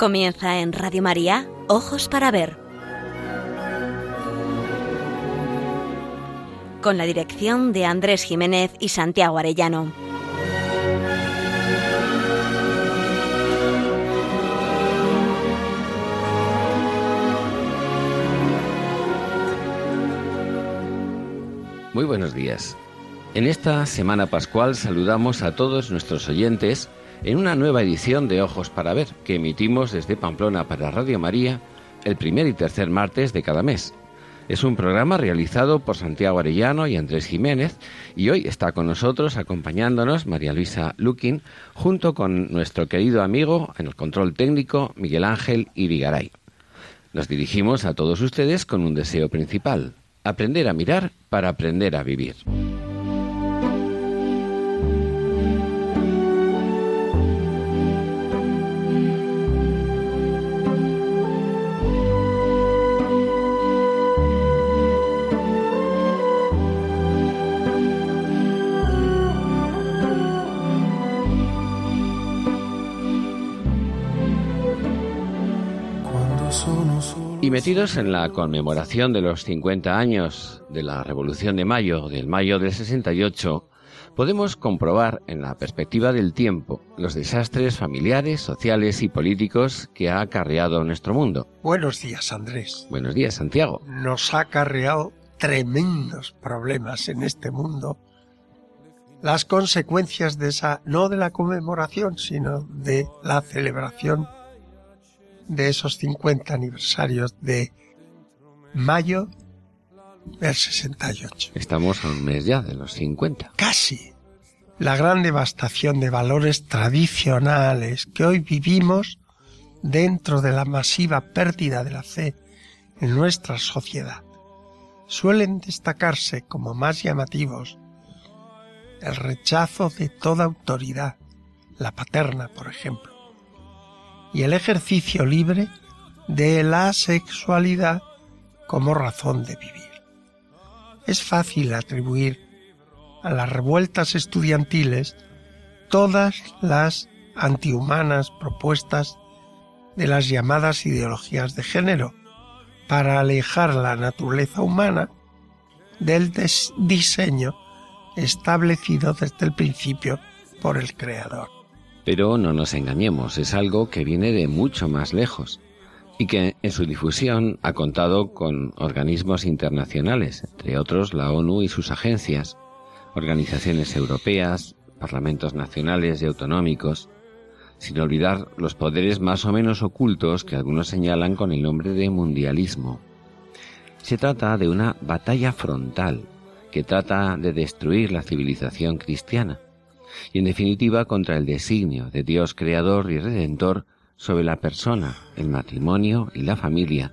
Comienza en Radio María, Ojos para Ver. Con la dirección de Andrés Jiménez y Santiago Arellano. Muy buenos días. En esta Semana Pascual saludamos a todos nuestros oyentes en una nueva edición de Ojos para Ver, que emitimos desde Pamplona para Radio María el primer y tercer martes de cada mes. Es un programa realizado por Santiago Arellano y Andrés Jiménez y hoy está con nosotros acompañándonos María Luisa Luquín junto con nuestro querido amigo en el control técnico Miguel Ángel Irigaray. Nos dirigimos a todos ustedes con un deseo principal, aprender a mirar para aprender a vivir. Y metidos en la conmemoración de los 50 años de la Revolución de Mayo, del mayo del 68, podemos comprobar en la perspectiva del tiempo los desastres familiares, sociales y políticos que ha acarreado nuestro mundo. Buenos días, Andrés. Buenos días, Santiago. Nos ha acarreado tremendos problemas en este mundo. Las consecuencias de esa, no de la conmemoración, sino de la celebración de esos 50 aniversarios de mayo del 68. Estamos a un mes ya de los 50. Casi. La gran devastación de valores tradicionales que hoy vivimos dentro de la masiva pérdida de la fe en nuestra sociedad suelen destacarse como más llamativos el rechazo de toda autoridad, la paterna, por ejemplo, y el ejercicio libre de la sexualidad como razón de vivir. Es fácil atribuir a las revueltas estudiantiles todas las antihumanas propuestas de las llamadas ideologías de género para alejar la naturaleza humana del diseño establecido desde el principio por el Creador. Pero no nos engañemos, es algo que viene de mucho más lejos y que en su difusión ha contado con organismos internacionales, entre otros la ONU y sus agencias, organizaciones europeas, parlamentos nacionales y autonómicos, sin olvidar los poderes más o menos ocultos que algunos señalan con el nombre de mundialismo. Se trata de una batalla frontal que trata de destruir la civilización cristiana y en definitiva contra el designio de Dios creador y redentor sobre la persona, el matrimonio y la familia,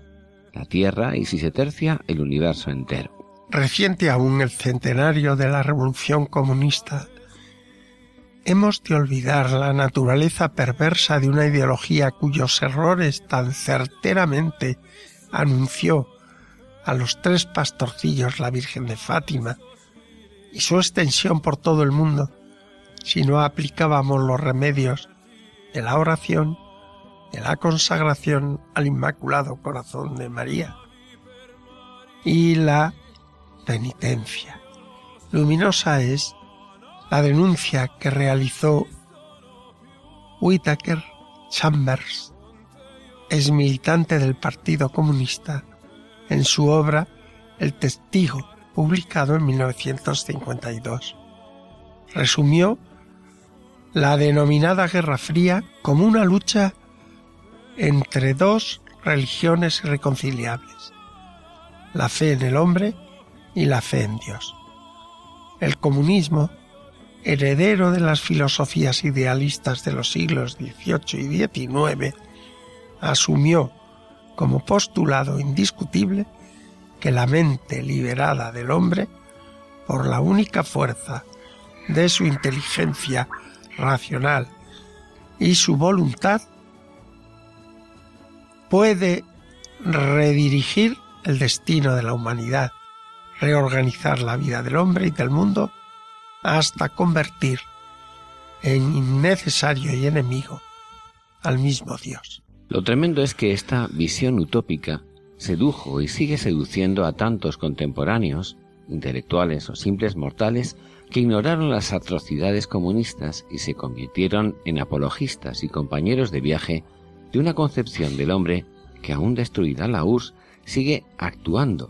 la tierra y si se tercia el universo entero. Reciente aún el centenario de la revolución comunista, hemos de olvidar la naturaleza perversa de una ideología cuyos errores tan certeramente anunció a los tres pastorcillos la Virgen de Fátima y su extensión por todo el mundo si no aplicábamos los remedios de la oración, de la consagración al Inmaculado Corazón de María y la penitencia. Luminosa es la denuncia que realizó Whitaker Chambers, es militante del Partido Comunista, en su obra El Testigo, publicado en 1952. Resumió la denominada Guerra Fría como una lucha entre dos religiones irreconciliables, la fe en el hombre y la fe en Dios. El comunismo, heredero de las filosofías idealistas de los siglos XVIII y XIX, asumió como postulado indiscutible que la mente liberada del hombre, por la única fuerza de su inteligencia racional y su voluntad puede redirigir el destino de la humanidad, reorganizar la vida del hombre y del mundo hasta convertir en innecesario y enemigo al mismo Dios. Lo tremendo es que esta visión utópica sedujo y sigue seduciendo a tantos contemporáneos, intelectuales o simples mortales, que ignoraron las atrocidades comunistas y se convirtieron en apologistas y compañeros de viaje de una concepción del hombre que aún destruida la URSS sigue actuando,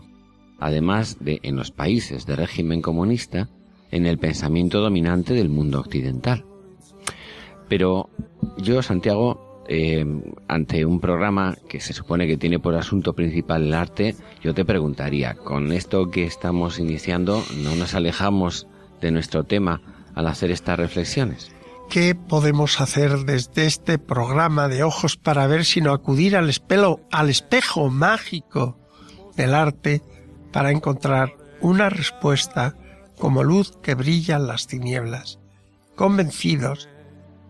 además de en los países de régimen comunista, en el pensamiento dominante del mundo occidental. Pero yo, Santiago, eh, ante un programa que se supone que tiene por asunto principal el arte, yo te preguntaría, con esto que estamos iniciando, ¿no nos alejamos de nuestro tema al hacer estas reflexiones? ¿Qué podemos hacer desde este programa de ojos para ver sino acudir al espejo, al espejo mágico del arte para encontrar una respuesta como luz que brilla en las tinieblas, convencidos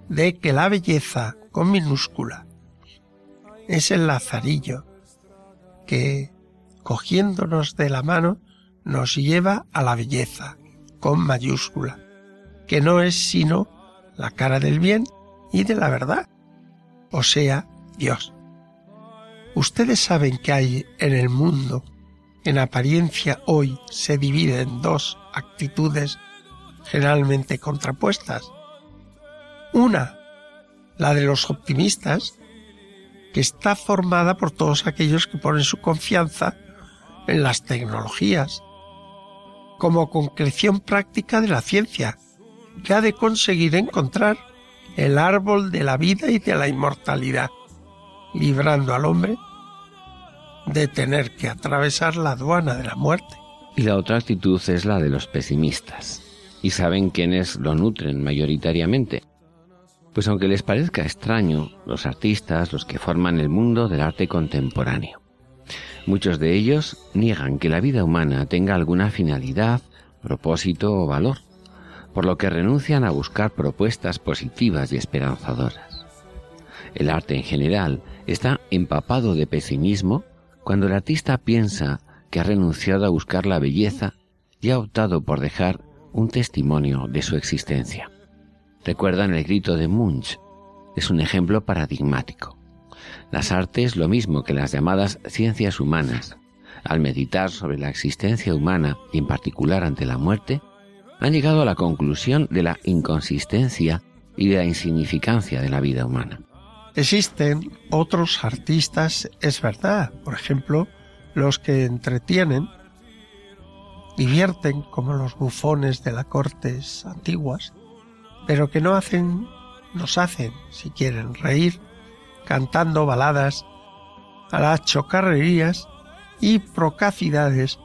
de que la belleza con minúscula es el lazarillo que, cogiéndonos de la mano, nos lleva a la belleza con mayúscula, que no es sino la cara del bien y de la verdad, o sea, Dios. Ustedes saben que hay en el mundo, en apariencia hoy, se divide en dos actitudes generalmente contrapuestas. Una, la de los optimistas, que está formada por todos aquellos que ponen su confianza en las tecnologías, como concreción práctica de la ciencia, que ha de conseguir encontrar el árbol de la vida y de la inmortalidad, librando al hombre de tener que atravesar la aduana de la muerte. Y la otra actitud es la de los pesimistas. Y saben quiénes lo nutren mayoritariamente. Pues aunque les parezca extraño, los artistas, los que forman el mundo del arte contemporáneo. Muchos de ellos niegan que la vida humana tenga alguna finalidad, propósito o valor, por lo que renuncian a buscar propuestas positivas y esperanzadoras. El arte en general está empapado de pesimismo cuando el artista piensa que ha renunciado a buscar la belleza y ha optado por dejar un testimonio de su existencia. Recuerdan el grito de Munch. Es un ejemplo paradigmático. Las artes, lo mismo que las llamadas ciencias humanas, al meditar sobre la existencia humana y en particular ante la muerte, han llegado a la conclusión de la inconsistencia y de la insignificancia de la vida humana. Existen otros artistas, es verdad, por ejemplo, los que entretienen, divierten como los bufones de las cortes antiguas, pero que no hacen, nos hacen, si quieren, reír, cantando baladas a las chocarrerías y procacidades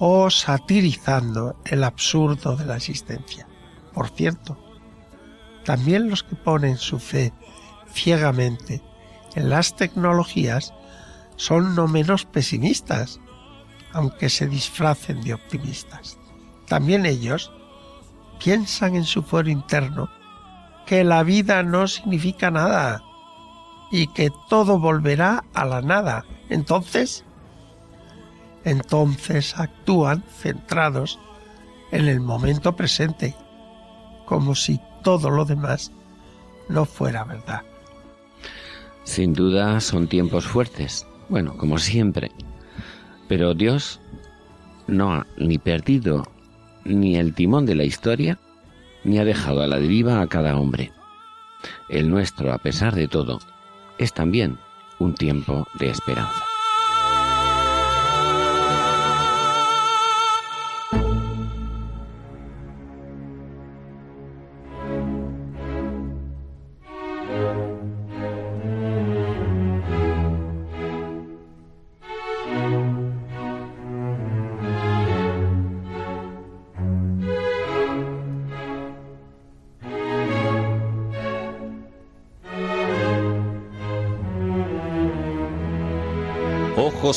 o satirizando el absurdo de la existencia. Por cierto, también los que ponen su fe ciegamente en las tecnologías son no menos pesimistas, aunque se disfracen de optimistas. También ellos piensan en su fuero interno que la vida no significa nada y que todo volverá a la nada. Entonces, entonces actúan centrados en el momento presente, como si todo lo demás no fuera verdad. Sin duda son tiempos fuertes, bueno, como siempre, pero Dios no ha ni perdido ni el timón de la historia, ni ha dejado a la deriva a cada hombre. El nuestro, a pesar de todo, es también un tiempo de esperanza.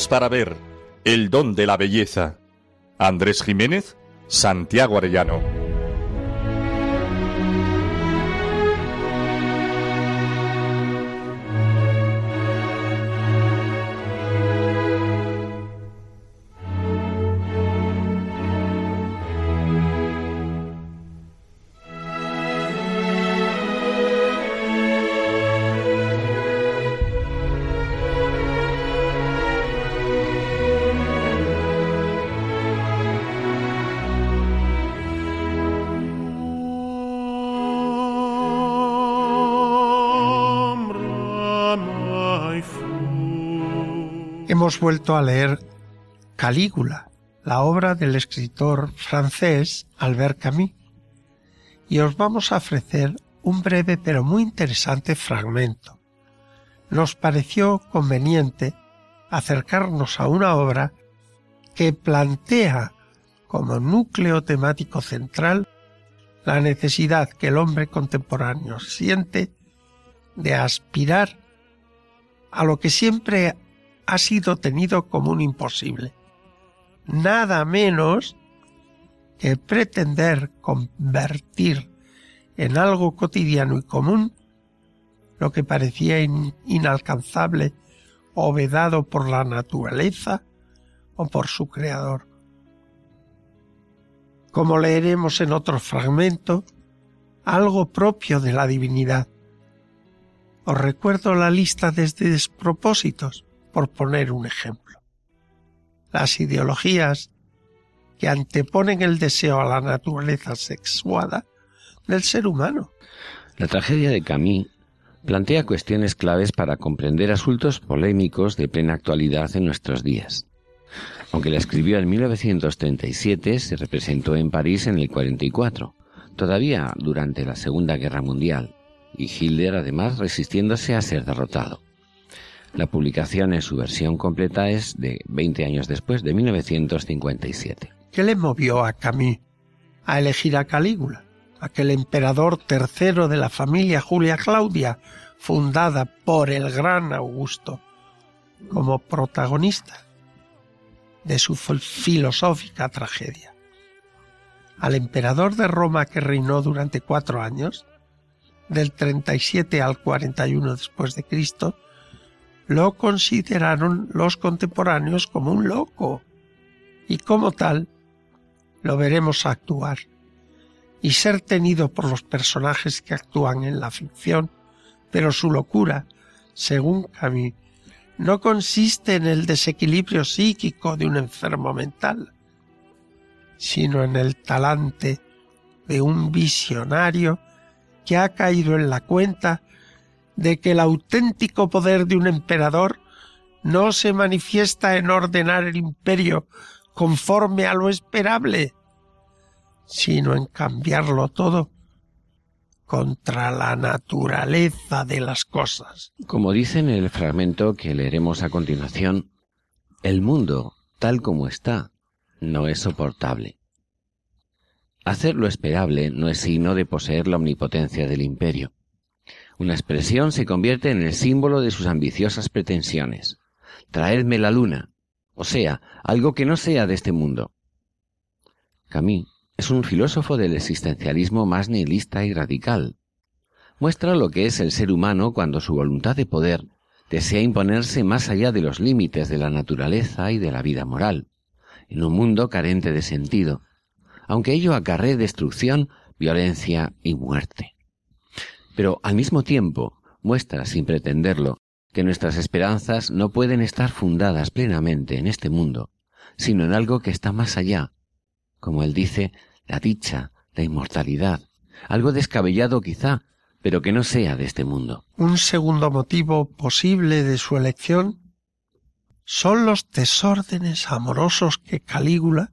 Para ver, el don de la belleza. Andrés Jiménez, Santiago Arellano. Hemos vuelto a leer Calígula, la obra del escritor francés Albert Camus, y os vamos a ofrecer un breve pero muy interesante fragmento. Nos pareció conveniente acercarnos a una obra que plantea como núcleo temático central la necesidad que el hombre contemporáneo siente de aspirar a lo que siempre ha sido tenido como un imposible, nada menos que pretender convertir en algo cotidiano y común lo que parecía inalcanzable o vedado por la naturaleza o por su creador. Como leeremos en otro fragmento, algo propio de la divinidad. Os recuerdo la lista de despropósitos, por poner un ejemplo. Las ideologías que anteponen el deseo a la naturaleza sexuada del ser humano. La tragedia de Camille plantea cuestiones claves para comprender asuntos polémicos de plena actualidad en nuestros días. Aunque la escribió en 1937, se representó en París en el 44, todavía durante la Segunda Guerra Mundial, y Hitler además resistiéndose a ser derrotado. La publicación en su versión completa es de 20 años después, de 1957. ¿Qué le movió a Camus a elegir a Calígula, aquel emperador tercero de la familia Julia Claudia, fundada por el gran Augusto, como protagonista de su filosófica tragedia? Al emperador de Roma que reinó durante cuatro años, del 37 al 41 después de Cristo, lo consideraron los contemporáneos como un loco. Y como tal lo veremos actuar y ser tenido por los personajes que actúan en la ficción, pero su locura, según Camus, no consiste en el desequilibrio psíquico de un enfermo mental, sino en el talante de un visionario que ha caído en la cuenta de que el auténtico poder de un emperador no se manifiesta en ordenar el imperio conforme a lo esperable, sino en cambiarlo todo contra la naturaleza de las cosas. Como dice en el fragmento que leeremos a continuación, el mundo, tal como está, no es soportable. Hacer lo esperable no es signo de poseer la omnipotencia del imperio. Una expresión se convierte en el símbolo de sus ambiciosas pretensiones. Traedme la luna, o sea, algo que no sea de este mundo. Camille es un filósofo del existencialismo más nihilista y radical. Muestra lo que es el ser humano cuando su voluntad de poder desea imponerse más allá de los límites de la naturaleza y de la vida moral, en un mundo carente de sentido, aunque ello acarree destrucción, violencia y muerte pero al mismo tiempo muestra, sin pretenderlo, que nuestras esperanzas no pueden estar fundadas plenamente en este mundo, sino en algo que está más allá, como él dice, la dicha, la inmortalidad, algo descabellado quizá, pero que no sea de este mundo. Un segundo motivo posible de su elección son los desórdenes amorosos que Calígula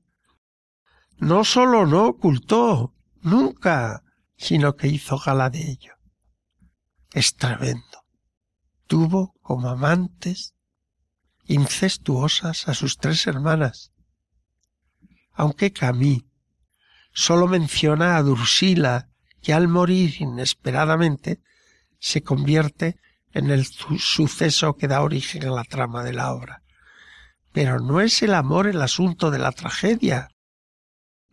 no sólo no ocultó nunca, sino que hizo gala de ello es tremendo. Tuvo como amantes incestuosas a sus tres hermanas. Aunque Camille sólo menciona a Drusila, que al morir inesperadamente se convierte en el suceso que da origen a la trama de la obra. Pero no es el amor el asunto de la tragedia,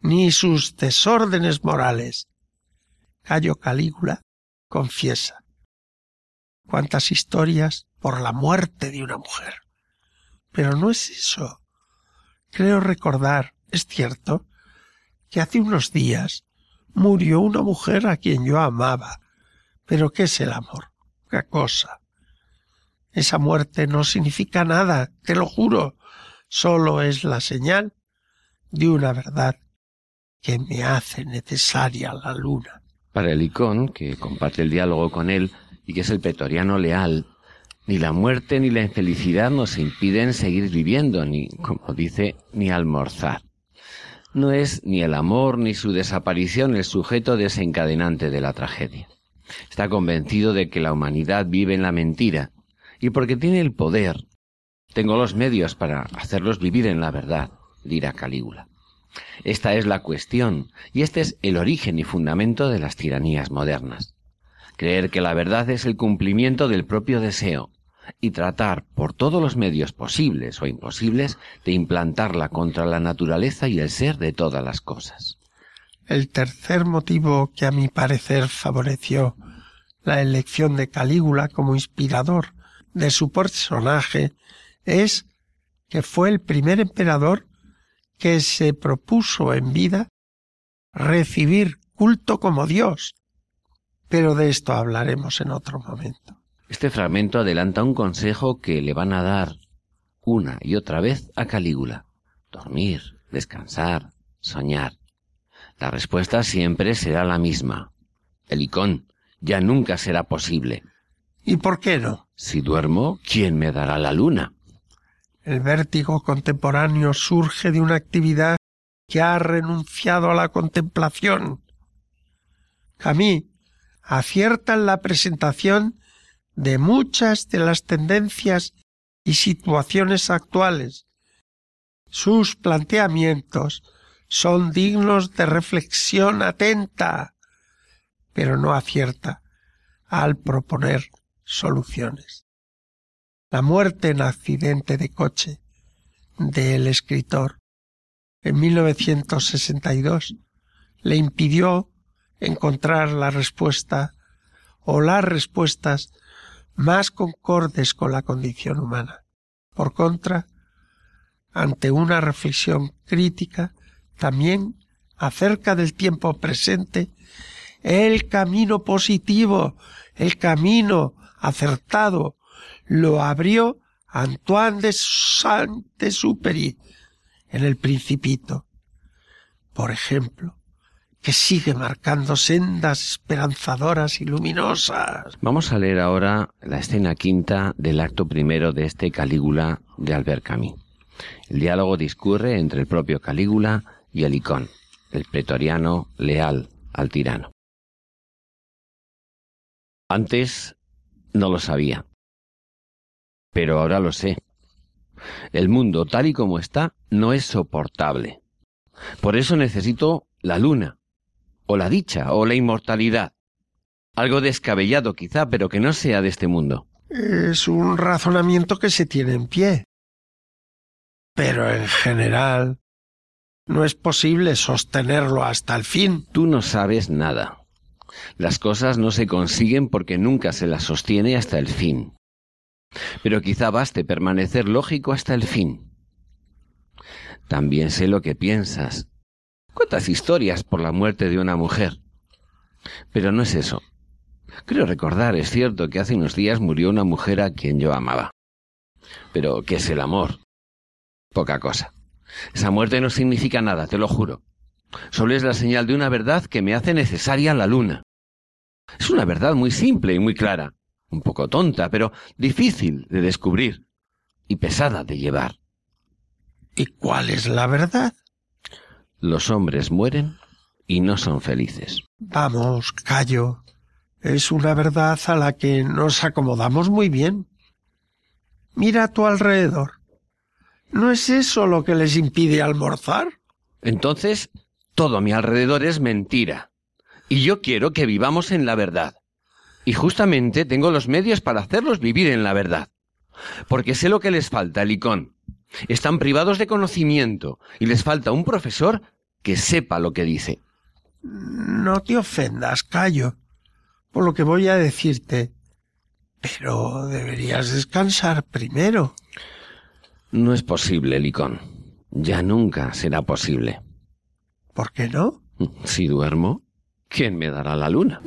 ni sus desórdenes morales. Cayo Calígula confiesa cuántas historias por la muerte de una mujer. Pero no es eso. Creo recordar, es cierto, que hace unos días murió una mujer a quien yo amaba. Pero ¿qué es el amor? ¿Qué cosa? Esa muerte no significa nada, te lo juro, solo es la señal de una verdad que me hace necesaria la luna. Para el icón, que comparte el diálogo con él, y que es el pretoriano leal, Ni la muerte ni la infelicidad nos impiden seguir viviendo, ni, como dice, ni almorzar. No es ni el amor ni su desaparición el sujeto desencadenante de la tragedia. Está convencido de que la humanidad vive en la mentira, y porque tiene el poder, tengo los medios para hacerlos vivir en la verdad, dirá Calígula. Esta es la cuestión, y este es el origen y fundamento de las tiranías modernas. Creer que la verdad es el cumplimiento del propio deseo, y tratar por todos los medios posibles o imposibles de implantarla contra la naturaleza y el ser de todas las cosas. El tercer motivo que a mi parecer favoreció la elección de Calígula como inspirador de su personaje es que fue el primer emperador que se propuso en vida recibir culto como Dios. Pero de esto hablaremos en otro momento. Este fragmento adelanta un consejo que le van a dar una y otra vez a Calígula. Dormir, descansar, soñar. La respuesta siempre será la misma. El icón ya nunca será posible. ¿Y por qué no? Si duermo, ¿quién me dará la luna? El vértigo contemporáneo surge de una actividad que ha renunciado a la contemplación. Acierta en la presentación de muchas de las tendencias y situaciones actuales. Sus planteamientos son dignos de reflexión atenta, pero no acierta al proponer soluciones. La muerte en accidente de coche del escritor en 1962 le impidió encontrar la respuesta o las respuestas más concordes con la condición humana. Por contra, ante una reflexión crítica también acerca del tiempo presente, el camino positivo, el camino acertado, lo abrió Antoine de Saint-Exupéry en el Principito. Por ejemplo, que sigue marcando sendas esperanzadoras y luminosas. Vamos a leer ahora la escena quinta del acto primero de este Calígula de Albert Camus. El diálogo discurre entre el propio Calígula y el icón, el pretoriano leal al tirano. Antes no lo sabía, pero ahora lo sé. El mundo tal y como está no es soportable. Por eso necesito la luna, o la dicha, o la inmortalidad. Algo descabellado quizá, pero que no sea de este mundo. Es un razonamiento que se tiene en pie. Pero en general no es posible sostenerlo hasta el fin. Tú no sabes nada. Las cosas no se consiguen porque nunca se las sostiene hasta el fin. Pero quizá baste permanecer lógico hasta el fin. También sé lo que piensas, ¿Cuántas historias por la muerte de una mujer? Pero no es eso. Creo recordar, es cierto, que hace unos días murió una mujer a quien yo amaba. Pero, ¿qué es el amor? Poca cosa. Esa muerte no significa nada, te lo juro. Solo es la señal de una verdad que me hace necesaria la luna. Es una verdad muy simple y muy clara, un poco tonta, pero difícil de descubrir y pesada de llevar. ¿Y cuál es la verdad? Los hombres mueren y no son felices. Vamos, callo. Es una verdad a la que nos acomodamos muy bien. Mira a tu alrededor. ¿No es eso lo que les impide almorzar? Entonces, todo a mi alrededor es mentira. Y yo quiero que vivamos en la verdad. Y justamente tengo los medios para hacerlos vivir en la verdad. Porque sé lo que les falta, Licón. Están privados de conocimiento y les falta un profesor que sepa lo que dice. No te ofendas, Cayo, por lo que voy a decirte. Pero deberías descansar primero. No es posible, Licón. Ya nunca será posible. ¿Por qué no? Si duermo, ¿quién me dará la luna?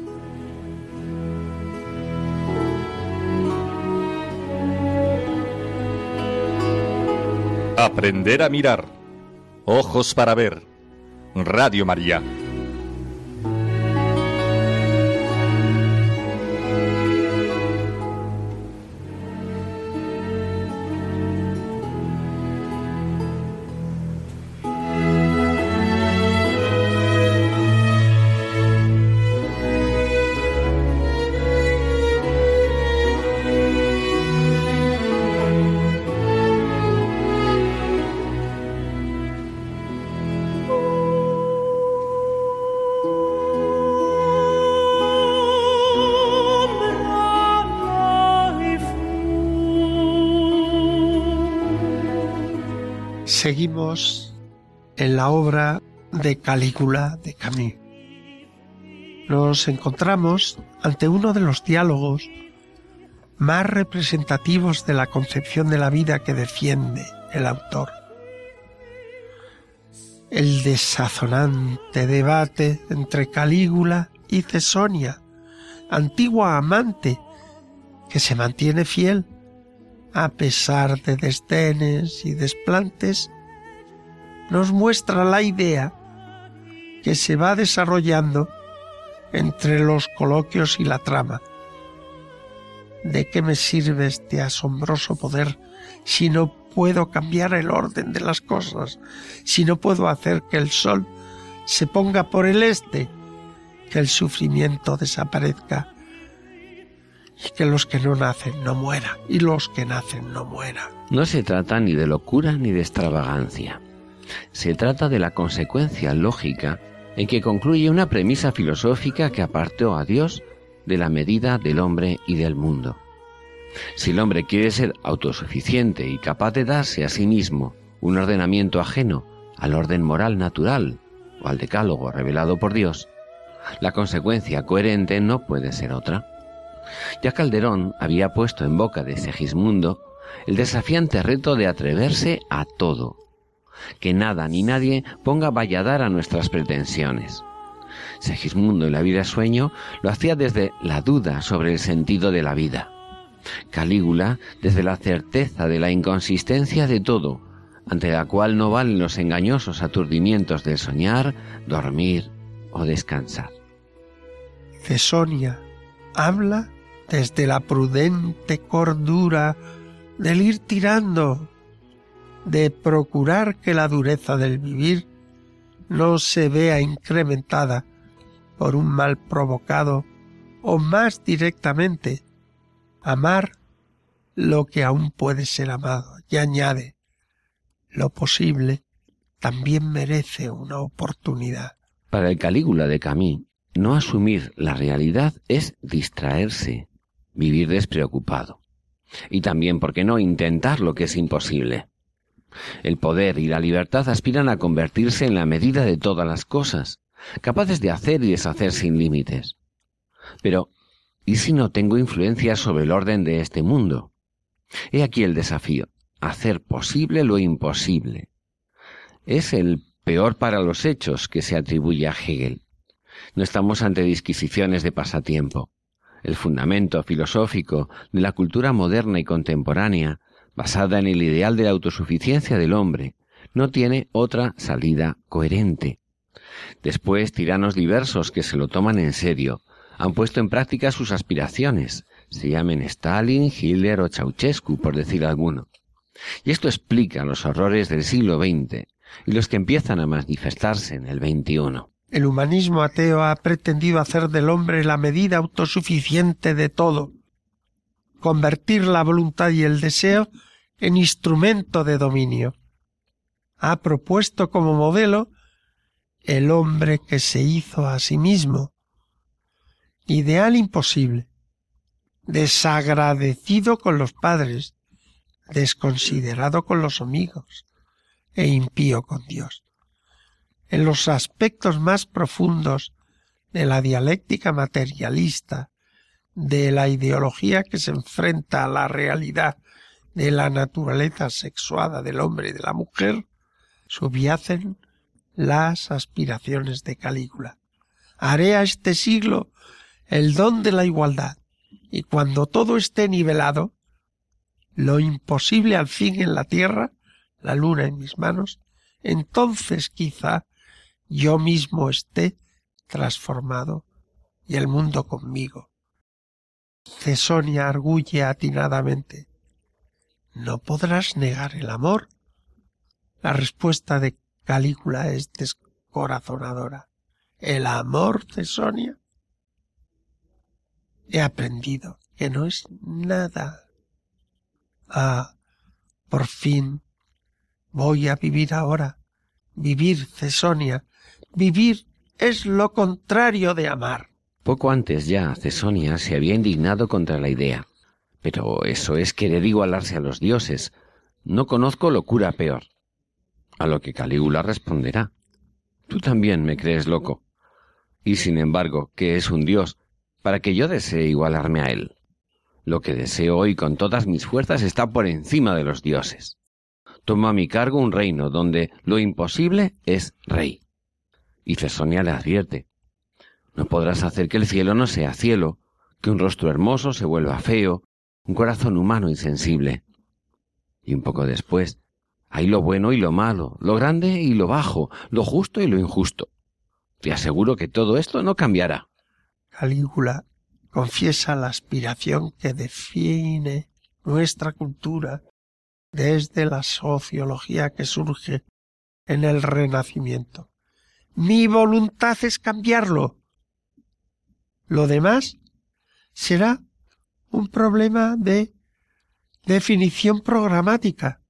Aprender a mirar. Ojos para ver. Radio María. Seguimos en la obra de Calígula de Camus. Nos encontramos ante uno de los diálogos más representativos de la concepción de la vida que defiende el autor. El desazonante debate entre Calígula y Cesonia, antigua amante que se mantiene fiel a pesar de desdenes y desplantes, nos muestra la idea que se va desarrollando entre los coloquios y la trama. ¿De qué me sirve este asombroso poder si no puedo cambiar el orden de las cosas, si no puedo hacer que el sol se ponga por el este, que el sufrimiento desaparezca y que los que no nacen no mueran y los que nacen no mueran? No se trata ni de locura ni de extravagancia. Se trata de la consecuencia lógica en que concluye una premisa filosófica que apartó a Dios de la medida del hombre y del mundo. Si el hombre quiere ser autosuficiente y capaz de darse a sí mismo un ordenamiento ajeno al orden moral natural o al decálogo revelado por Dios, la consecuencia coherente no puede ser otra. Ya Calderón había puesto en boca de Segismundo el desafiante reto de atreverse a todo, que nada ni nadie ponga valladar a nuestras pretensiones. Segismundo en la vida sueño lo hacía desde la duda sobre el sentido de la vida. Calígula desde la certeza de la inconsistencia de todo, ante la cual no valen los engañosos aturdimientos del soñar, dormir o descansar. Cesonia habla desde la prudente cordura del ir tirando de procurar que la dureza del vivir no se vea incrementada por un mal provocado o más directamente amar lo que aún puede ser amado y añade lo posible también merece una oportunidad. Para el Calígula de Camí, no asumir la realidad es distraerse, vivir despreocupado. Y también, ¿por qué no intentar lo que es imposible? El poder y la libertad aspiran a convertirse en la medida de todas las cosas, capaces de hacer y deshacer sin límites. Pero, ¿y si no tengo influencia sobre el orden de este mundo? He aquí el desafío, hacer posible lo imposible. Es el peor para los hechos que se atribuye a Hegel. No estamos ante disquisiciones de pasatiempo. El fundamento filosófico de la cultura moderna y contemporánea basada en el ideal de la autosuficiencia del hombre, no tiene otra salida coherente. Después, tiranos diversos que se lo toman en serio han puesto en práctica sus aspiraciones, se llamen Stalin, Hitler o Ceausescu, por decir alguno. Y esto explica los horrores del siglo XX y los que empiezan a manifestarse en el XXI. El humanismo ateo ha pretendido hacer del hombre la medida autosuficiente de todo, convertir la voluntad y el deseo en instrumento de dominio. Ha propuesto como modelo el hombre que se hizo a sí mismo. Ideal imposible, desagradecido con los padres, desconsiderado con los amigos e impío con Dios. En los aspectos más profundos de la dialéctica materialista de la ideología que se enfrenta a la realidad de la naturaleza sexuada del hombre y de la mujer, subyacen las aspiraciones de Calígula. Haré a este siglo el don de la igualdad, y cuando todo esté nivelado, lo imposible al fin en la tierra, la luna en mis manos, entonces quizá yo mismo esté transformado y el mundo conmigo. Cesonia arguye atinadamente. ¿No podrás negar el amor? La respuesta de Calígula es descorazonadora. ¿El amor, Cesonia? He aprendido que no es nada. Ah, por fin voy a vivir ahora. Vivir, Cesonia. Vivir es lo contrario de amar. Poco antes ya, Cesonia se había indignado contra la idea. Pero eso es querer igualarse a los dioses. No conozco locura peor. A lo que Calígula responderá, Tú también me crees loco. Y sin embargo, ¿qué es un dios para que yo desee igualarme a él? Lo que deseo hoy con todas mis fuerzas está por encima de los dioses. Tomo a mi cargo un reino donde lo imposible es rey. Y Cesonia le advierte, no podrás hacer que el cielo no sea cielo, que un rostro hermoso se vuelva feo, un corazón humano insensible. Y un poco después, hay lo bueno y lo malo, lo grande y lo bajo, lo justo y lo injusto. Te aseguro que todo esto no cambiará. Calígula confiesa la aspiración que define nuestra cultura desde la sociología que surge en el Renacimiento. Mi voluntad es cambiarlo. Lo demás será un problema de definición programática.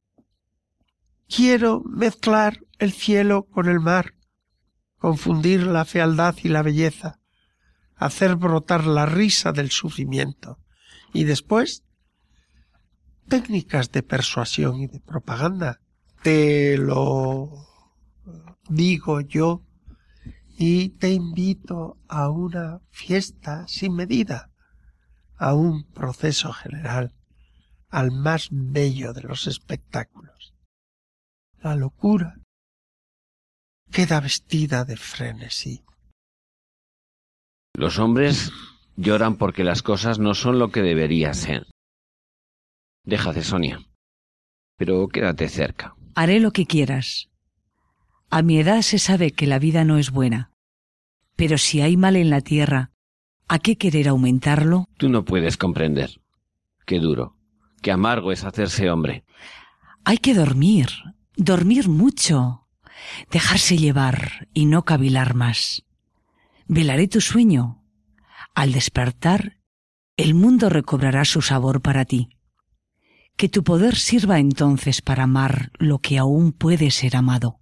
Quiero mezclar el cielo con el mar, confundir la fealdad y la belleza, hacer brotar la risa del sufrimiento y después técnicas de persuasión y de propaganda. Te lo digo yo y te invito a una fiesta sin medida, a un proceso general, al más bello de los espectáculos. La locura queda vestida de frenesí. Los hombres lloran porque las cosas no son lo que deberían ser. Déjate, Sonia. Pero quédate cerca. Haré lo que quieras. A mi edad se sabe que la vida no es buena. Pero si hay mal en la tierra, ¿a qué querer aumentarlo? Tú no puedes comprender. Qué duro, qué amargo es hacerse hombre. Hay que dormir, dormir mucho, dejarse llevar y no cavilar más. Velaré tu sueño. Al despertar, el mundo recobrará su sabor para ti que tu poder sirva entonces para amar lo que aún puede ser amado.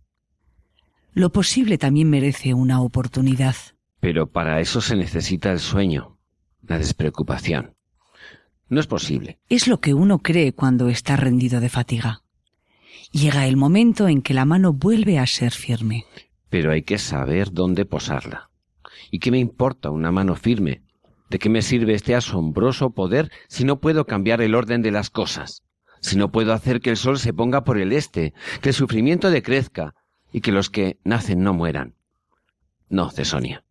Lo posible también merece una oportunidad. Pero para eso se necesita el sueño, la despreocupación. No es posible. Es lo que uno cree cuando está rendido de fatiga. Llega el momento en que la mano vuelve a ser firme. Pero hay que saber dónde posarla. ¿Y qué me importa una mano firme ¿De qué me sirve este asombroso poder si no puedo cambiar el orden de las cosas? Si no puedo hacer que el sol se ponga por el este, que el sufrimiento decrezca y que los que nacen no mueran. No, Cesonia.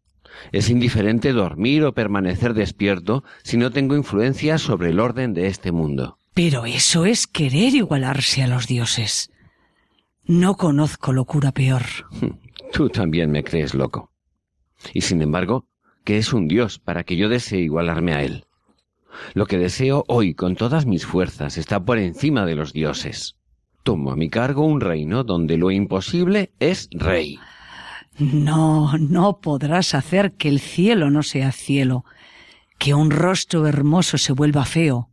Es indiferente dormir o permanecer despierto si no tengo influencia sobre el orden de este mundo. Pero eso es querer igualarse a los dioses. No conozco locura peor. Tú también me crees loco. Y sin embargo, que es un Dios para que yo desee igualarme a Él. Lo que deseo hoy con todas mis fuerzas está por encima de los dioses. Tomo a mi cargo un reino donde lo imposible es rey. No, no podrás hacer que el cielo no sea cielo, que un rostro hermoso se vuelva feo,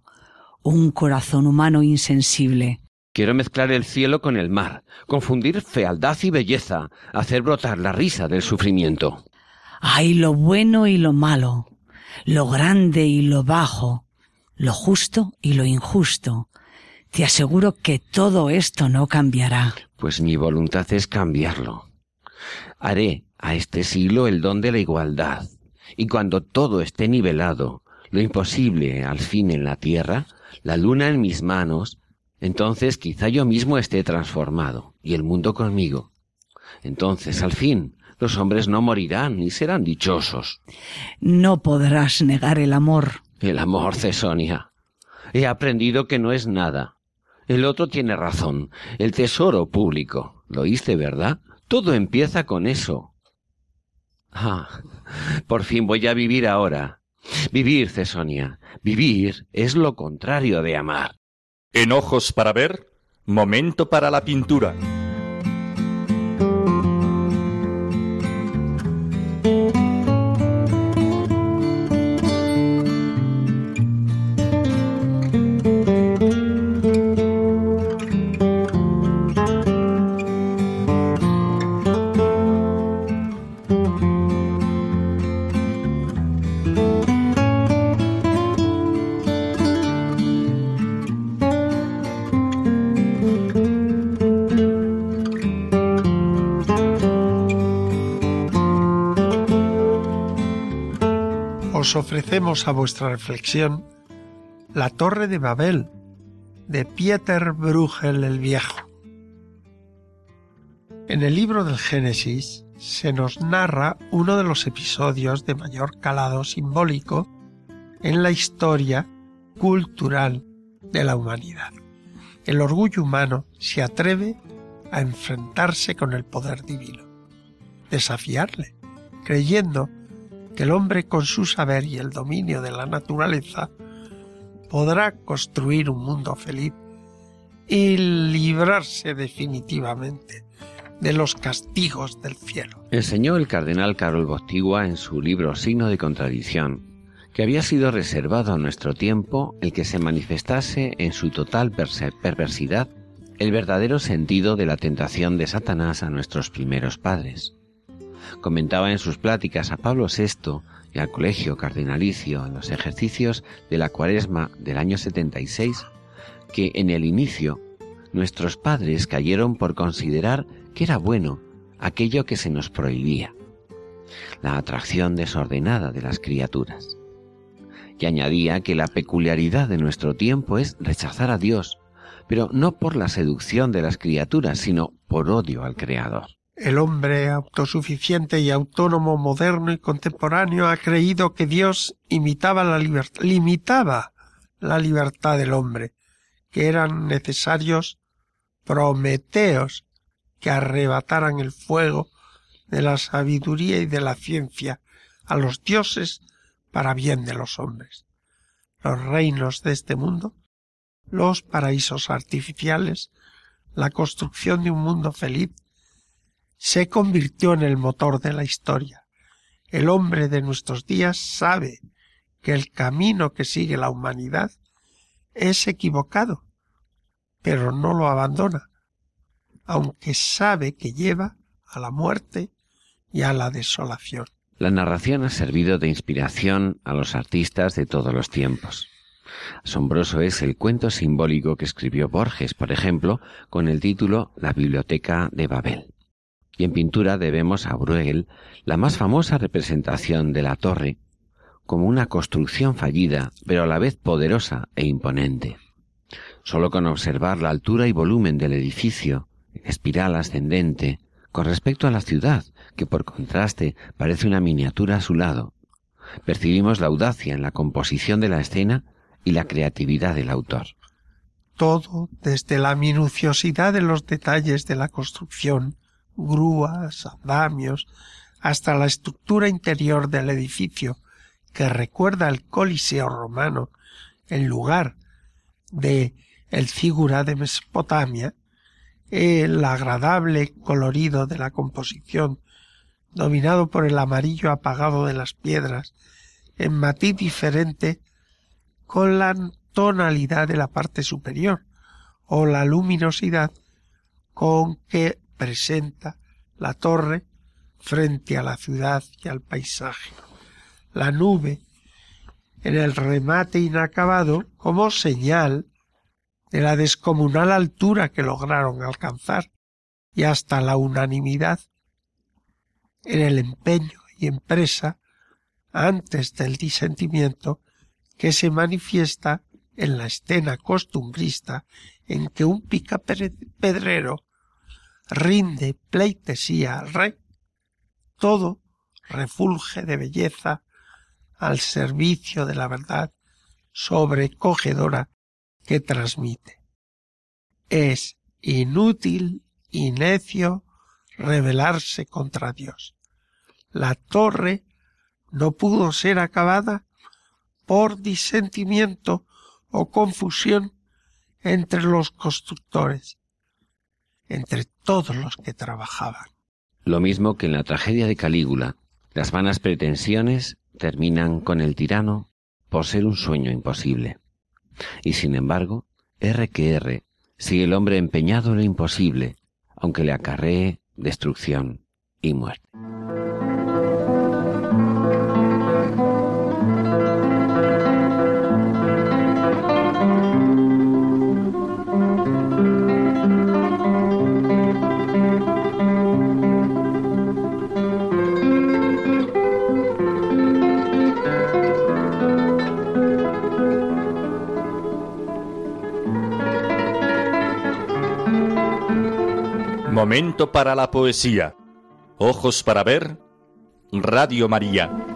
un corazón humano insensible. Quiero mezclar el cielo con el mar, confundir fealdad y belleza, hacer brotar la risa del sufrimiento. Hay lo bueno y lo malo, lo grande y lo bajo, lo justo y lo injusto. Te aseguro que todo esto no cambiará. Pues mi voluntad es cambiarlo. Haré a este siglo el don de la igualdad, y cuando todo esté nivelado, lo imposible al fin en la tierra, la luna en mis manos, entonces quizá yo mismo esté transformado, y el mundo conmigo. Entonces, al fin, los hombres no morirán y serán dichosos. No podrás negar el amor. El amor, Cesonia. He aprendido que no es nada. El otro tiene razón. El tesoro público. Lo oíste, ¿verdad? Todo empieza con eso. Ah, por fin voy a vivir ahora. Vivir, Cesonia. Vivir es lo contrario de amar. En ojos para ver, momento para la pintura. Os ofrecemos a vuestra reflexión La Torre de Babel de Pieter Bruegel el Viejo. En el libro del Génesis se nos narra uno de los episodios de mayor calado simbólico en la historia cultural de la humanidad. El orgullo humano se atreve a enfrentarse con el poder divino, desafiarle, creyendo que el hombre con su saber y el dominio de la naturaleza podrá construir un mundo feliz y librarse definitivamente de los castigos del cielo. Enseñó el cardenal Carol Bostigua en su libro Signo de Contradicción que había sido reservado a nuestro tiempo el que se manifestase en su total perversidad el verdadero sentido de la tentación de Satanás a nuestros primeros padres. Comentaba en sus pláticas a Pablo VI y al Colegio Cardenalicio en los ejercicios de la Cuaresma del año 76 que en el inicio nuestros padres cayeron por considerar que era bueno aquello que se nos prohibía, la atracción desordenada de las criaturas y añadía que la peculiaridad de nuestro tiempo es rechazar a Dios, pero no por la seducción de las criaturas, sino por odio al Creador. El hombre autosuficiente y autónomo moderno y contemporáneo ha creído que Dios imitaba la limitaba la libertad del hombre, que eran necesarios prometeos que arrebataran el fuego de la sabiduría y de la ciencia a los dioses para bien de los hombres. Los reinos de este mundo, los paraísos artificiales, la construcción de un mundo feliz, se convirtió en el motor de la historia. El hombre de nuestros días sabe que el camino que sigue la humanidad es equivocado, pero no lo abandona, aunque sabe que lleva a la muerte y a la desolación. La narración ha servido de inspiración a los artistas de todos los tiempos. Asombroso es el cuento simbólico que escribió Borges, por ejemplo, con el título La Biblioteca de Babel. Y en pintura debemos a Bruegel la más famosa representación de la torre, como una construcción fallida, pero a la vez poderosa e imponente. Solo con observar la altura y volumen del edificio, espiral ascendente, con respecto a la ciudad, que por contraste parece una miniatura a su lado, percibimos la audacia en la composición de la escena y la creatividad del autor. Todo, desde la minuciosidad de los detalles de la construcción, grúas, andamios, hasta la estructura interior del edificio, que recuerda al Coliseo romano, en lugar de el figura de Mesopotamia, el agradable colorido de la composición, dominado por el amarillo apagado de las piedras, en matiz diferente con la tonalidad de la parte superior, o la luminosidad con que presenta la torre frente a la ciudad y al paisaje. La nube en el remate inacabado como señal de la descomunal altura que lograron alcanzar y hasta la unanimidad en el empeño y empresa antes del disentimiento que se manifiesta en la escena costumbrista en que un picapedrero rinde pleitesía al rey, todo refulge de belleza al servicio de la verdad sobrecogedora que transmite. Es inútil y necio rebelarse contra Dios. La torre no pudo ser acabada por disentimiento o confusión entre los constructores, entre todos los que trabajaban. Lo mismo que en la tragedia de Calígula, las vanas pretensiones terminan con el tirano por ser un sueño imposible. Y sin embargo, R que R, sigue el hombre empeñado en lo imposible, aunque le acarree destrucción y muerte. Momento para la poesía. Ojos para ver. Radio María.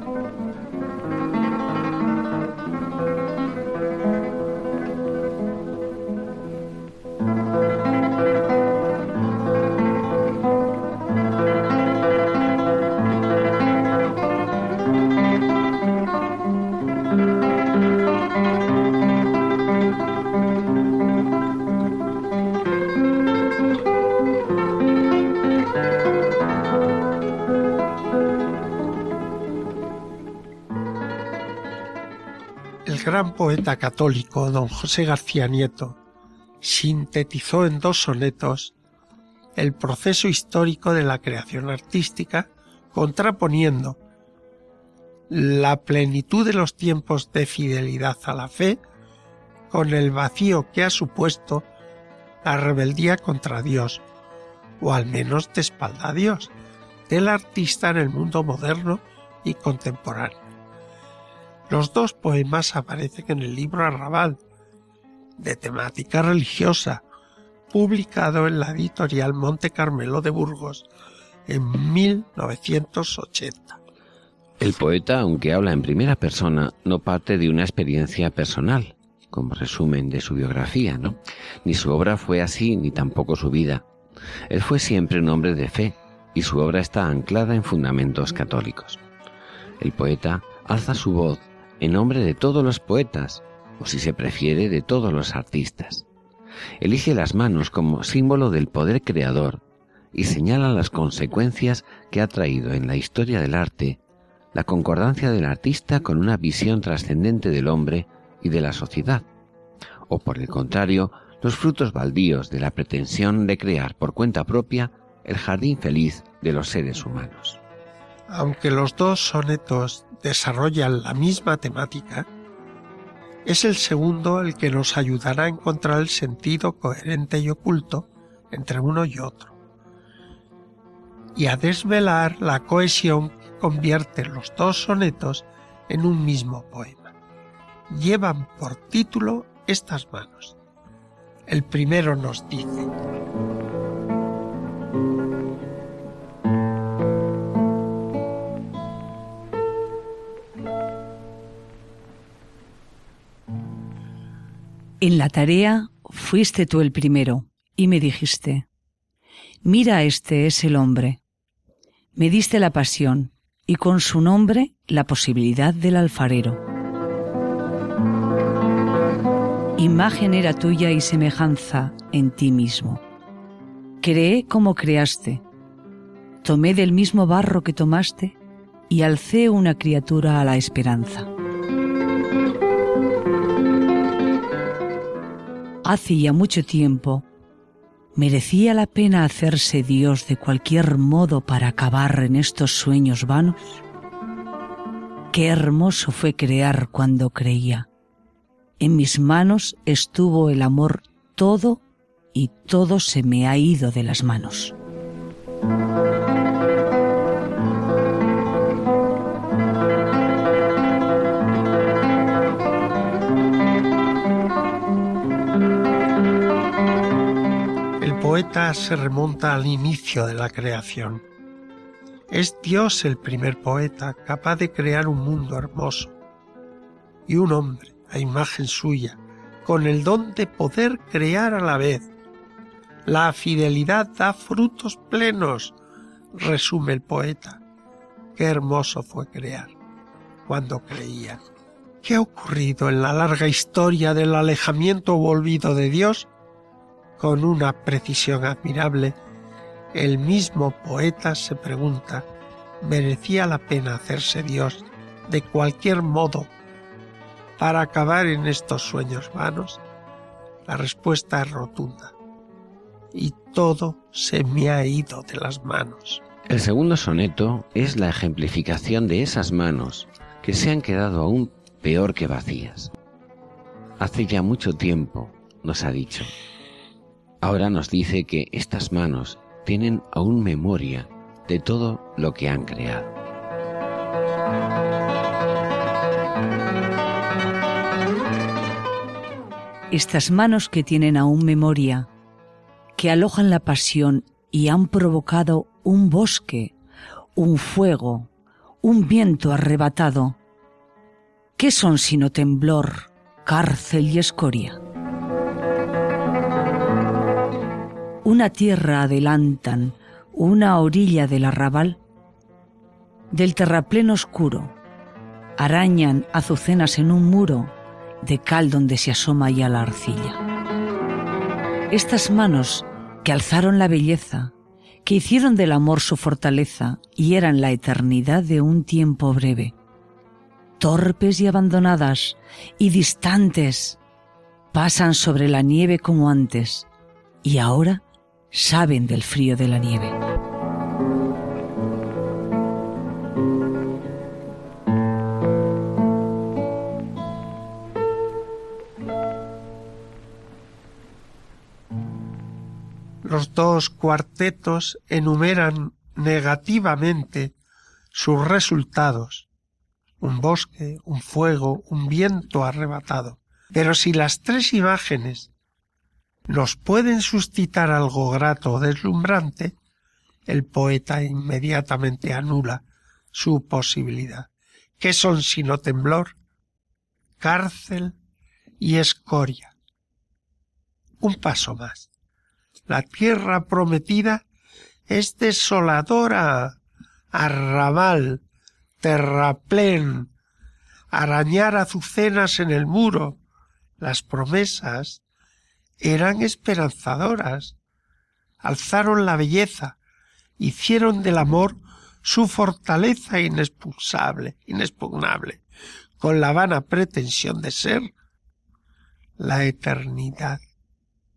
Poeta católico don José García Nieto sintetizó en dos sonetos el proceso histórico de la creación artística, contraponiendo la plenitud de los tiempos de fidelidad a la fe con el vacío que ha supuesto la rebeldía contra Dios, o al menos de espalda a Dios, del artista en el mundo moderno y contemporáneo. Los dos poemas aparecen en el libro Arrabal, de temática religiosa, publicado en la editorial Monte Carmelo de Burgos en 1980. El poeta, aunque habla en primera persona, no parte de una experiencia personal, como resumen de su biografía, ¿no? Ni su obra fue así, ni tampoco su vida. Él fue siempre un hombre de fe, y su obra está anclada en fundamentos católicos. El poeta alza su voz en nombre de todos los poetas, o si se prefiere, de todos los artistas. Elige las manos como símbolo del poder creador y señala las consecuencias que ha traído en la historia del arte la concordancia del artista con una visión trascendente del hombre y de la sociedad, o por el contrario, los frutos baldíos de la pretensión de crear por cuenta propia el jardín feliz de los seres humanos. Aunque los dos sonetos desarrollan la misma temática, es el segundo el que nos ayudará a encontrar el sentido coherente y oculto entre uno y otro, y a desvelar la cohesión que convierte los dos sonetos en un mismo poema. Llevan por título estas manos. El primero nos dice, En la tarea fuiste tú el primero y me dijiste, mira este es el hombre. Me diste la pasión y con su nombre la posibilidad del alfarero. Imagen era tuya y semejanza en ti mismo. Creé como creaste. Tomé del mismo barro que tomaste y alcé una criatura a la esperanza. Hace ya mucho tiempo, ¿merecía la pena hacerse Dios de cualquier modo para acabar en estos sueños vanos? Qué hermoso fue crear cuando creía. En mis manos estuvo el amor todo y todo se me ha ido de las manos. Poeta se remonta al inicio de la creación. Es Dios el primer poeta capaz de crear un mundo hermoso y un hombre a imagen suya, con el don de poder crear a la vez. La fidelidad da frutos plenos, resume el poeta. Qué hermoso fue crear cuando creía. ¿Qué ha ocurrido en la larga historia del alejamiento o de Dios? Con una precisión admirable, el mismo poeta se pregunta, ¿merecía la pena hacerse Dios de cualquier modo para acabar en estos sueños vanos? La respuesta es rotunda. Y todo se me ha ido de las manos. El segundo soneto es la ejemplificación de esas manos que se han quedado aún peor que vacías. Hace ya mucho tiempo, nos ha dicho, Ahora nos dice que estas manos tienen aún memoria de todo lo que han creado. Estas manos que tienen aún memoria, que alojan la pasión y han provocado un bosque, un fuego, un viento arrebatado. ¿Qué son sino temblor, cárcel y escoria? Una tierra adelantan, una orilla del arrabal, del terraplén oscuro, arañan azucenas en un muro de cal donde se asoma ya la arcilla. Estas manos que alzaron la belleza, que hicieron del amor su fortaleza y eran la eternidad de un tiempo breve. Torpes y abandonadas y distantes, pasan sobre la nieve como antes y ahora saben del frío de la nieve. Los dos cuartetos enumeran negativamente sus resultados. Un bosque, un fuego, un viento arrebatado. Pero si las tres imágenes nos pueden suscitar algo grato o deslumbrante, el poeta inmediatamente anula su posibilidad. ¿Qué son sino temblor, cárcel y escoria? Un paso más. La tierra prometida es desoladora, arrabal, terraplén, arañar azucenas en el muro. Las promesas eran esperanzadoras, alzaron la belleza, hicieron del amor su fortaleza inexpulsable, inexpugnable, con la vana pretensión de ser la eternidad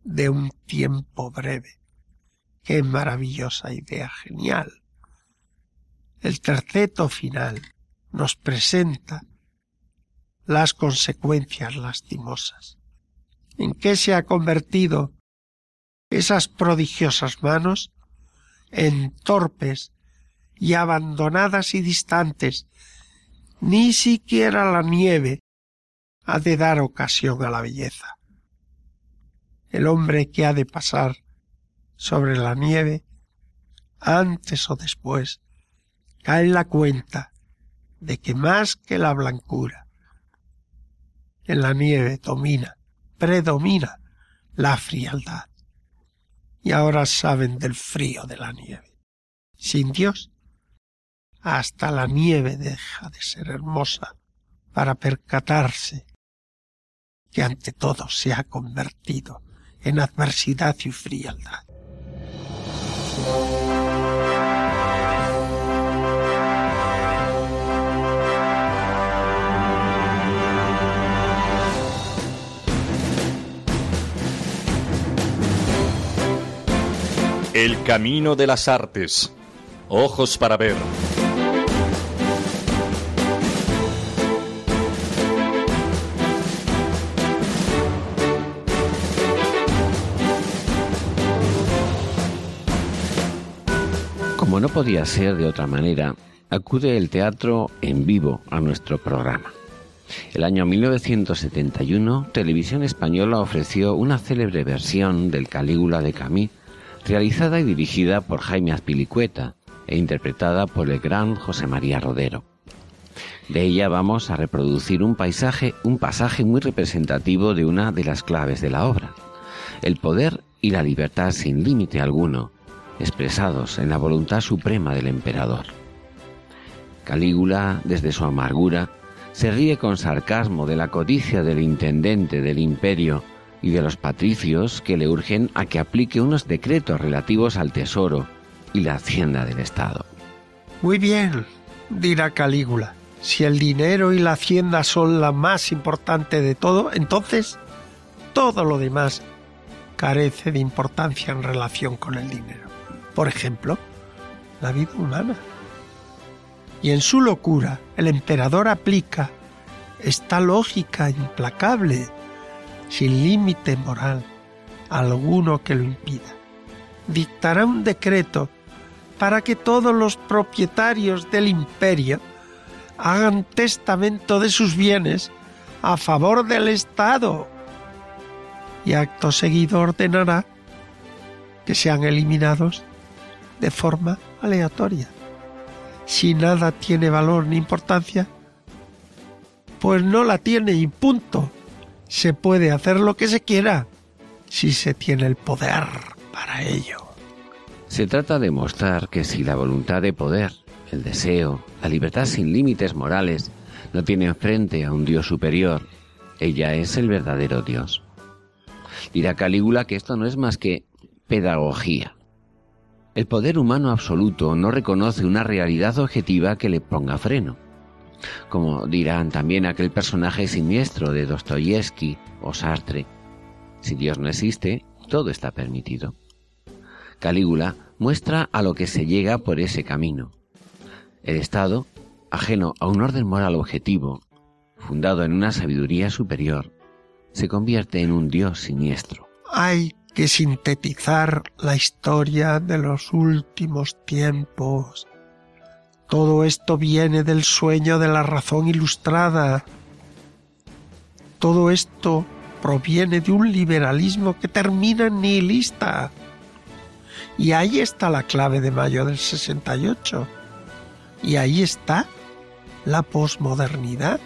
de un tiempo breve. Qué maravillosa idea genial. El terceto final nos presenta las consecuencias lastimosas. ¿En qué se ha convertido esas prodigiosas manos? En torpes y abandonadas y distantes. Ni siquiera la nieve ha de dar ocasión a la belleza el hombre que ha de pasar sobre la nieve, antes o después, cae en la cuenta de que más que la blancura, en la nieve domina, predomina la frialdad. Y ahora saben del frío de la nieve. Sin Dios, hasta la nieve deja de ser hermosa para percatarse que ante todo se ha convertido en adversidad y frialdad. El camino de las artes. Ojos para ver. Como no podía ser de otra manera, acude el teatro en vivo a nuestro programa. El año 1971, Televisión Española ofreció una célebre versión del Calígula de Camille, realizada y dirigida por Jaime Azpilicueta e interpretada por el gran José María Rodero. De ella vamos a reproducir un paisaje, un pasaje muy representativo de una de las claves de la obra, el poder y la libertad sin límite alguno expresados en la voluntad suprema del emperador. Calígula, desde su amargura, se ríe con sarcasmo de la codicia del intendente del imperio y de los patricios que le urgen a que aplique unos decretos relativos al tesoro y la hacienda del Estado. Muy bien, dirá Calígula. Si el dinero y la hacienda son la más importante de todo, entonces todo lo demás carece de importancia en relación con el dinero por ejemplo, la vida humana. Y en su locura el emperador aplica esta lógica implacable, sin límite moral alguno que lo impida. Dictará un decreto para que todos los propietarios del imperio hagan testamento de sus bienes a favor del Estado y acto seguido ordenará que sean eliminados de forma aleatoria. Si nada tiene valor ni importancia, pues no la tiene y punto. Se puede hacer lo que se quiera si se tiene el poder para ello. Se trata de mostrar que si la voluntad de poder, el deseo, la libertad sin límites morales, no tienen frente a un Dios superior, ella es el verdadero Dios. Dirá Calígula que esto no es más que pedagogía. El poder humano absoluto no reconoce una realidad objetiva que le ponga freno. Como dirán también aquel personaje siniestro de Dostoyevsky o Sartre. Si Dios no existe, todo está permitido. Calígula muestra a lo que se llega por ese camino. El Estado, ajeno a un orden moral objetivo, fundado en una sabiduría superior, se convierte en un Dios siniestro. Hay que sintetizar la historia de los últimos tiempos. Todo esto viene del sueño de la razón ilustrada. Todo esto proviene de un liberalismo que termina en nihilista. Y ahí está la clave de mayo del 68. Y ahí está la posmodernidad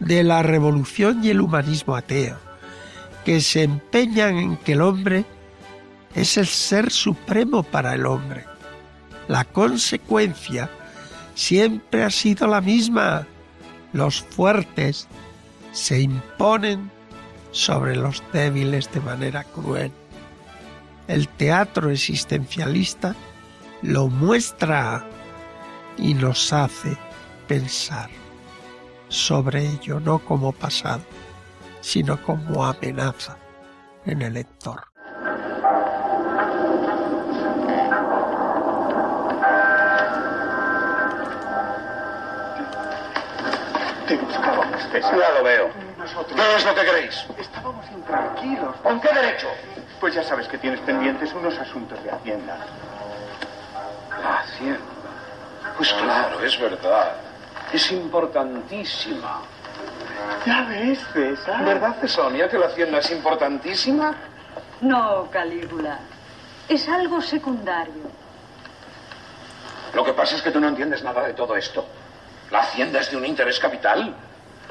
de la revolución y el humanismo ateo, que se empeñan en que el hombre es el ser supremo para el hombre. La consecuencia siempre ha sido la misma. Los fuertes se imponen sobre los débiles de manera cruel. El teatro existencialista lo muestra y nos hace pensar sobre ello, no como pasado, sino como amenaza en el lector. Te buscábamos, César. Ya lo veo. Nosotros. ¿Qué es lo que queréis? Estábamos intranquilos. ¿Con qué derecho? Pues ya sabes que tienes pendientes unos asuntos de Hacienda. La Hacienda. Pues claro, es verdad. Es importantísima. Ya ves, César. ¿Verdad, Cesonia, que la Hacienda es importantísima? No, Calígula. Es algo secundario. Lo que pasa es que tú no entiendes nada de todo esto. La Hacienda es de un interés capital.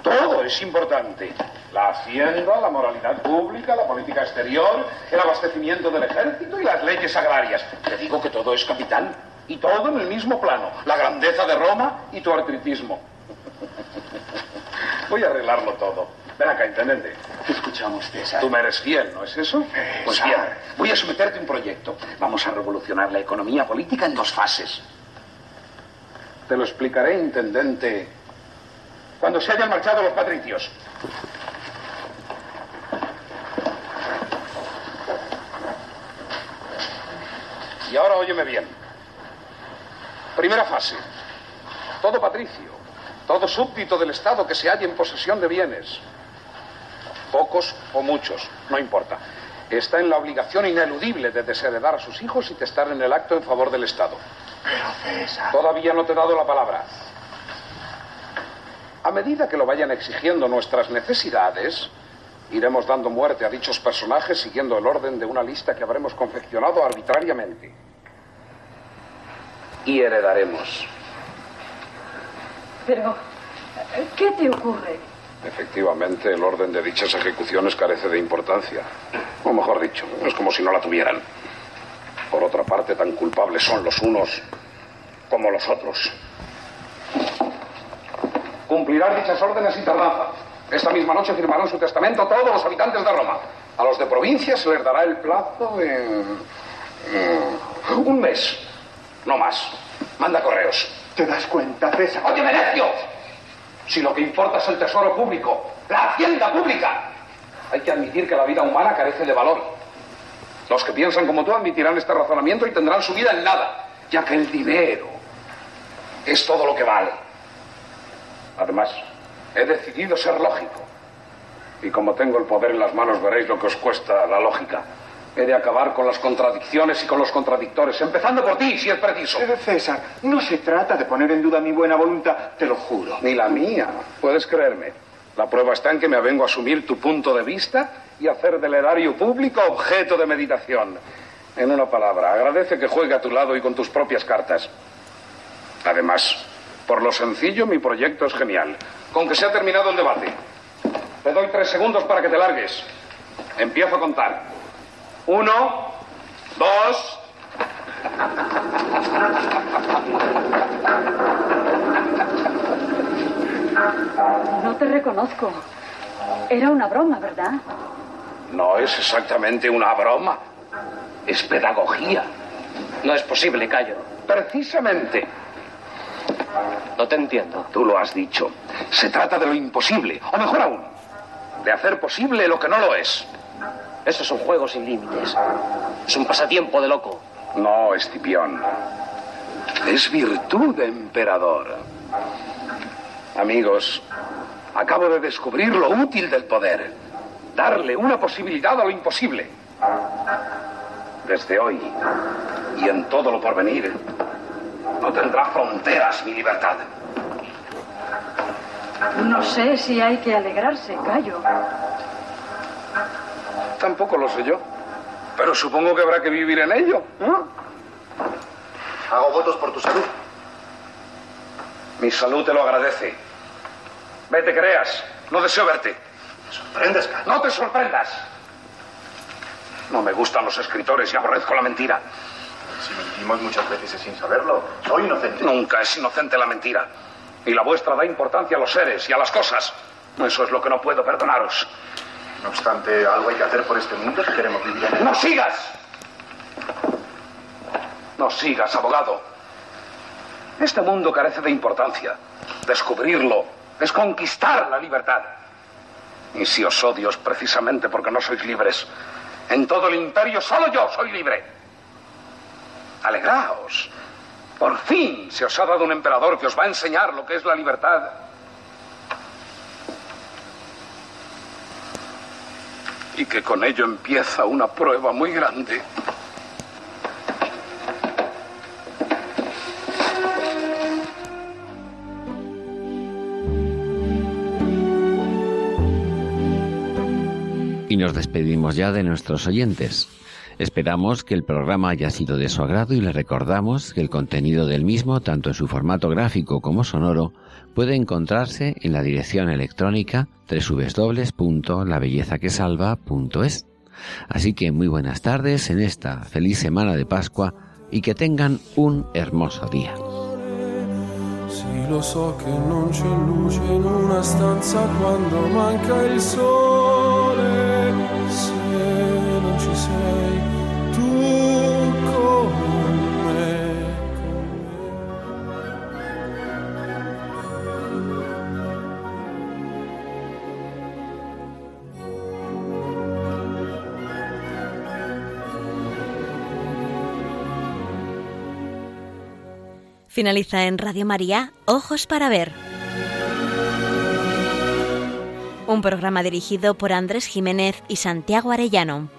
Todo es importante. La Hacienda, la moralidad pública, la política exterior, el abastecimiento del ejército y las leyes agrarias. Te digo que todo es capital. Y todo en el mismo plano. La grandeza de Roma y tu artritismo. Voy a arreglarlo todo. Ven acá, intendente. Te escuchamos, César. Tú me eres fiel, ¿no es eso? Pues bien, voy a someterte a un proyecto. Vamos a revolucionar la economía política en dos fases. Te lo explicaré, intendente, cuando se hayan marchado los patricios. Y ahora óyeme bien. Primera fase. Todo patricio, todo súbdito del Estado que se halle en posesión de bienes, pocos o muchos, no importa, está en la obligación ineludible de desheredar a sus hijos y testar en el acto en favor del Estado. Pero, César. Todavía no te he dado la palabra. A medida que lo vayan exigiendo nuestras necesidades, iremos dando muerte a dichos personajes siguiendo el orden de una lista que habremos confeccionado arbitrariamente. Y heredaremos. Pero, ¿qué te ocurre? Efectivamente, el orden de dichas ejecuciones carece de importancia. O mejor dicho, es como si no la tuvieran. Por otra parte, tan culpables son los unos como los otros. Cumplirán dichas órdenes y tardanza. Esta misma noche firmarán su testamento todos los habitantes de Roma. A los de provincia se les dará el plazo de... un mes. No más. Manda correos. ¿Te das cuenta, César? ¡Oye, necio! Si lo que importa es el tesoro público, la hacienda pública, hay que admitir que la vida humana carece de valor. Los que piensan como tú admitirán este razonamiento y tendrán su vida en nada, ya que el dinero es todo lo que vale. Además, he decidido ser lógico. Y como tengo el poder en las manos, veréis lo que os cuesta la lógica. He de acabar con las contradicciones y con los contradictores, empezando por ti, si es preciso. Pero, César, no se trata de poner en duda mi buena voluntad, te lo juro. Ni la mía, puedes creerme. La prueba está en que me avengo a asumir tu punto de vista y hacer del erario público objeto de meditación. En una palabra, agradece que juegue a tu lado y con tus propias cartas. Además, por lo sencillo, mi proyecto es genial. Con que se ha terminado el debate. Te doy tres segundos para que te largues. Empiezo a contar. Uno, dos. No te reconozco. Era una broma, ¿verdad? No es exactamente una broma. Es pedagogía. No es posible, Cayo. Precisamente. No te entiendo. Tú lo has dicho. Se trata de lo imposible, o mejor aún, de hacer posible lo que no lo es. Eso es un juego sin límites. Es un pasatiempo de loco. No, Escipión. Es virtud emperador. Amigos, acabo de descubrir lo útil del poder. Darle una posibilidad a lo imposible. Desde hoy y en todo lo porvenir, no tendrá fronteras mi libertad. No sé si hay que alegrarse, Cayo. Tampoco lo sé yo. Pero supongo que habrá que vivir en ello. ¿no? Hago votos por tu salud. Mi salud te lo agradece. Vete, creas. No deseo verte. Me sorprendes, Cayo. No te sorprendas. No me gustan los escritores y aborrezco la mentira. Si mentimos muchas veces es sin saberlo. Soy inocente. Nunca es inocente la mentira. Y la vuestra da importancia a los seres y a las cosas. Eso es lo que no puedo perdonaros. No obstante, algo hay que hacer por este mundo si queremos vivir en él. ¡No sigas! No sigas, abogado. Este mundo carece de importancia. Descubrirlo es conquistar la libertad. Y si os odio es precisamente porque no sois libres. En todo el imperio solo yo soy libre. Alegraos. Por fin se os ha dado un emperador que os va a enseñar lo que es la libertad. Y que con ello empieza una prueba muy grande. Nos despedimos ya de nuestros oyentes. Esperamos que el programa haya sido de su agrado y le recordamos que el contenido del mismo, tanto en su formato gráfico como sonoro, puede encontrarse en la dirección electrónica www.labellezaquesalva.es. Así que muy buenas tardes en esta feliz semana de Pascua y que tengan un hermoso día. Finaliza en Radio María Ojos para Ver. Un programa dirigido por Andrés Jiménez y Santiago Arellano.